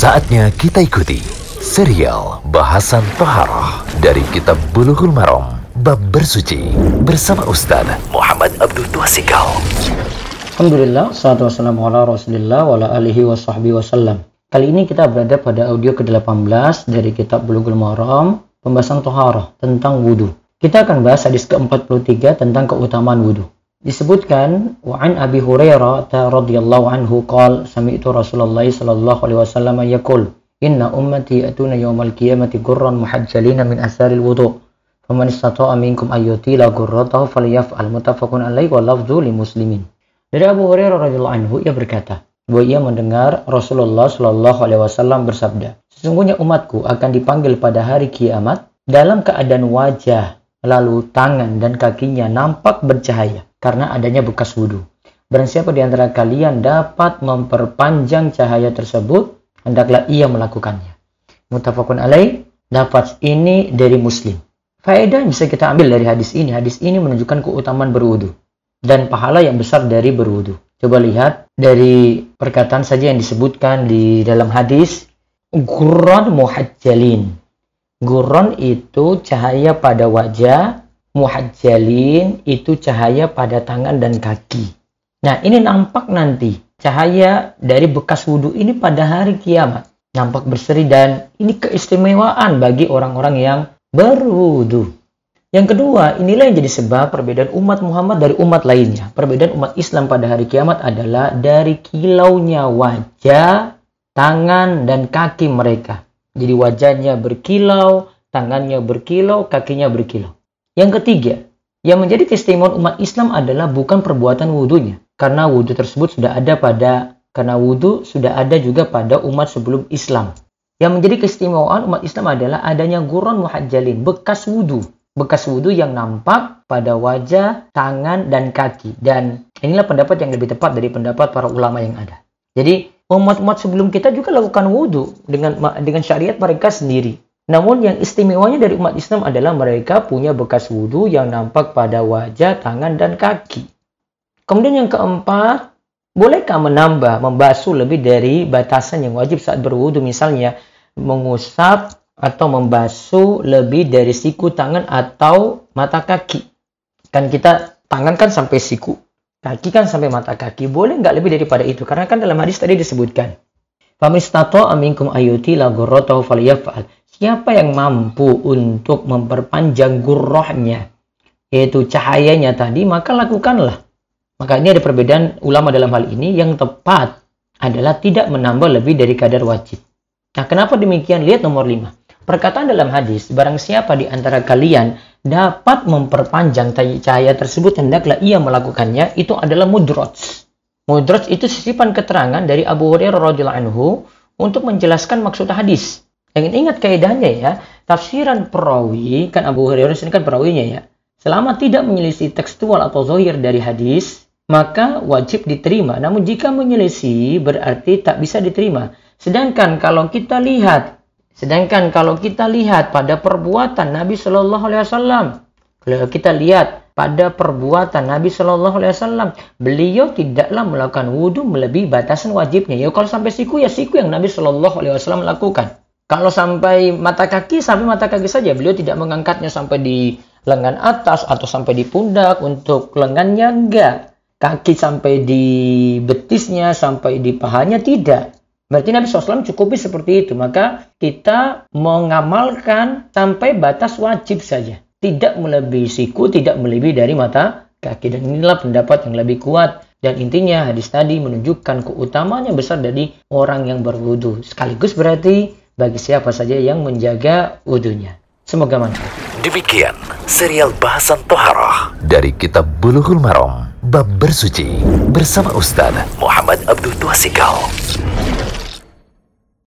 Saatnya kita ikuti serial bahasan Toharoh dari Kitab Bulughul Maram Bab Bersuci bersama Ustaz Muhammad Abdul Tuasikal. Alhamdulillah, salatu wassalamu ala rasulillah wa ala alihi wa sahbihi wasallam. Kali ini kita berada pada audio ke-18 dari kitab Bulughul Maram, pembahasan Toharoh tentang wudhu. Kita akan bahas hadis ke-43 tentang keutamaan wudhu. Disebutkan wa an Abi Hurairah radhiyallahu anhu qol sami'tu Rasulullah sallallahu alaihi wasallam yaqul inna ummati atuna yawmal qiyamati gurran muhajjalina min asaril wudu. Faman istata'a minkum ayyutila gurratahu falyaf'al muttafaqun alaihi wa lafdhu li muslimin. Dari Abu Hurairah radhiyallahu anhu ia berkata bahwa ia mendengar Rasulullah Shallallahu alaihi wasallam bersabda sesungguhnya umatku akan dipanggil pada hari kiamat dalam keadaan wajah lalu tangan dan kakinya nampak bercahaya karena adanya bekas wudhu. Barang di antara kalian dapat memperpanjang cahaya tersebut, hendaklah ia melakukannya. Mutafakun alaih, dapat ini dari muslim. Faedah yang bisa kita ambil dari hadis ini, hadis ini menunjukkan keutamaan berwudu dan pahala yang besar dari berwudu. Coba lihat dari perkataan saja yang disebutkan di dalam hadis, Gurran muhajjalin. Gurran itu cahaya pada wajah muhajjalin itu cahaya pada tangan dan kaki. Nah, ini nampak nanti cahaya dari bekas wudhu ini pada hari kiamat. Nampak berseri dan ini keistimewaan bagi orang-orang yang berwudhu. Yang kedua, inilah yang jadi sebab perbedaan umat Muhammad dari umat lainnya. Perbedaan umat Islam pada hari kiamat adalah dari kilaunya wajah, tangan, dan kaki mereka. Jadi wajahnya berkilau, tangannya berkilau, kakinya berkilau. Yang ketiga, yang menjadi keistimewaan umat Islam adalah bukan perbuatan wudhunya. Karena wudhu tersebut sudah ada pada karena wudhu sudah ada juga pada umat sebelum Islam. Yang menjadi keistimewaan umat Islam adalah adanya guron muhajjalin, bekas wudhu. Bekas wudhu yang nampak pada wajah, tangan, dan kaki. Dan inilah pendapat yang lebih tepat dari pendapat para ulama yang ada. Jadi umat-umat sebelum kita juga lakukan wudhu dengan dengan syariat mereka sendiri. Namun yang istimewanya dari umat Islam adalah mereka punya bekas wudhu yang nampak pada wajah, tangan, dan kaki. Kemudian yang keempat, bolehkah menambah, membasuh lebih dari batasan yang wajib saat berwudhu? Misalnya, mengusap atau membasuh lebih dari siku tangan atau mata kaki. Kan kita tangan kan sampai siku, kaki kan sampai mata kaki. Boleh nggak lebih daripada itu? Karena kan dalam hadis tadi disebutkan. Famistato aminkum ayuti la falyaf'al. Siapa yang mampu untuk memperpanjang gurrohnya, yaitu cahayanya tadi, maka lakukanlah. Maka ini ada perbedaan ulama dalam hal ini. Yang tepat adalah tidak menambah lebih dari kadar wajib. Nah, kenapa demikian? Lihat nomor 5. Perkataan dalam hadis, barang siapa di antara kalian dapat memperpanjang cahaya tersebut, hendaklah ia melakukannya, itu adalah mudroj. Mudroj itu sisipan keterangan dari Abu Hurairah radhiyallahu anhu untuk menjelaskan maksud hadis. Yang ingat kaidahnya ya, tafsiran perawi, kan Abu Hurairah ini kan perawinya ya. Selama tidak menyelisih tekstual atau zohir dari hadis, maka wajib diterima. Namun jika menyelisih berarti tak bisa diterima. Sedangkan kalau kita lihat, sedangkan kalau kita lihat pada perbuatan Nabi Shallallahu Alaihi Wasallam, kalau kita lihat pada perbuatan Nabi Shallallahu Alaihi Wasallam, beliau tidaklah melakukan wudhu melebihi batasan wajibnya. Ya kalau sampai siku ya siku yang Nabi Shallallahu Alaihi Wasallam lakukan. Kalau sampai mata kaki, sampai mata kaki saja. Beliau tidak mengangkatnya sampai di lengan atas atau sampai di pundak untuk lengannya enggak. Kaki sampai di betisnya, sampai di pahanya tidak. Berarti Nabi SAW cukupi seperti itu. Maka kita mengamalkan sampai batas wajib saja. Tidak melebihi siku, tidak melebihi dari mata kaki. Dan inilah pendapat yang lebih kuat. Dan intinya hadis tadi menunjukkan keutamaan yang besar dari orang yang berwudu. Sekaligus berarti bagi siapa saja yang menjaga wudhunya. Semoga manfaat. Demikian serial bahasan Toharoh dari Kitab Bulughul Maram Bab Bersuci bersama Ustaz Muhammad Abdul Tuasikal.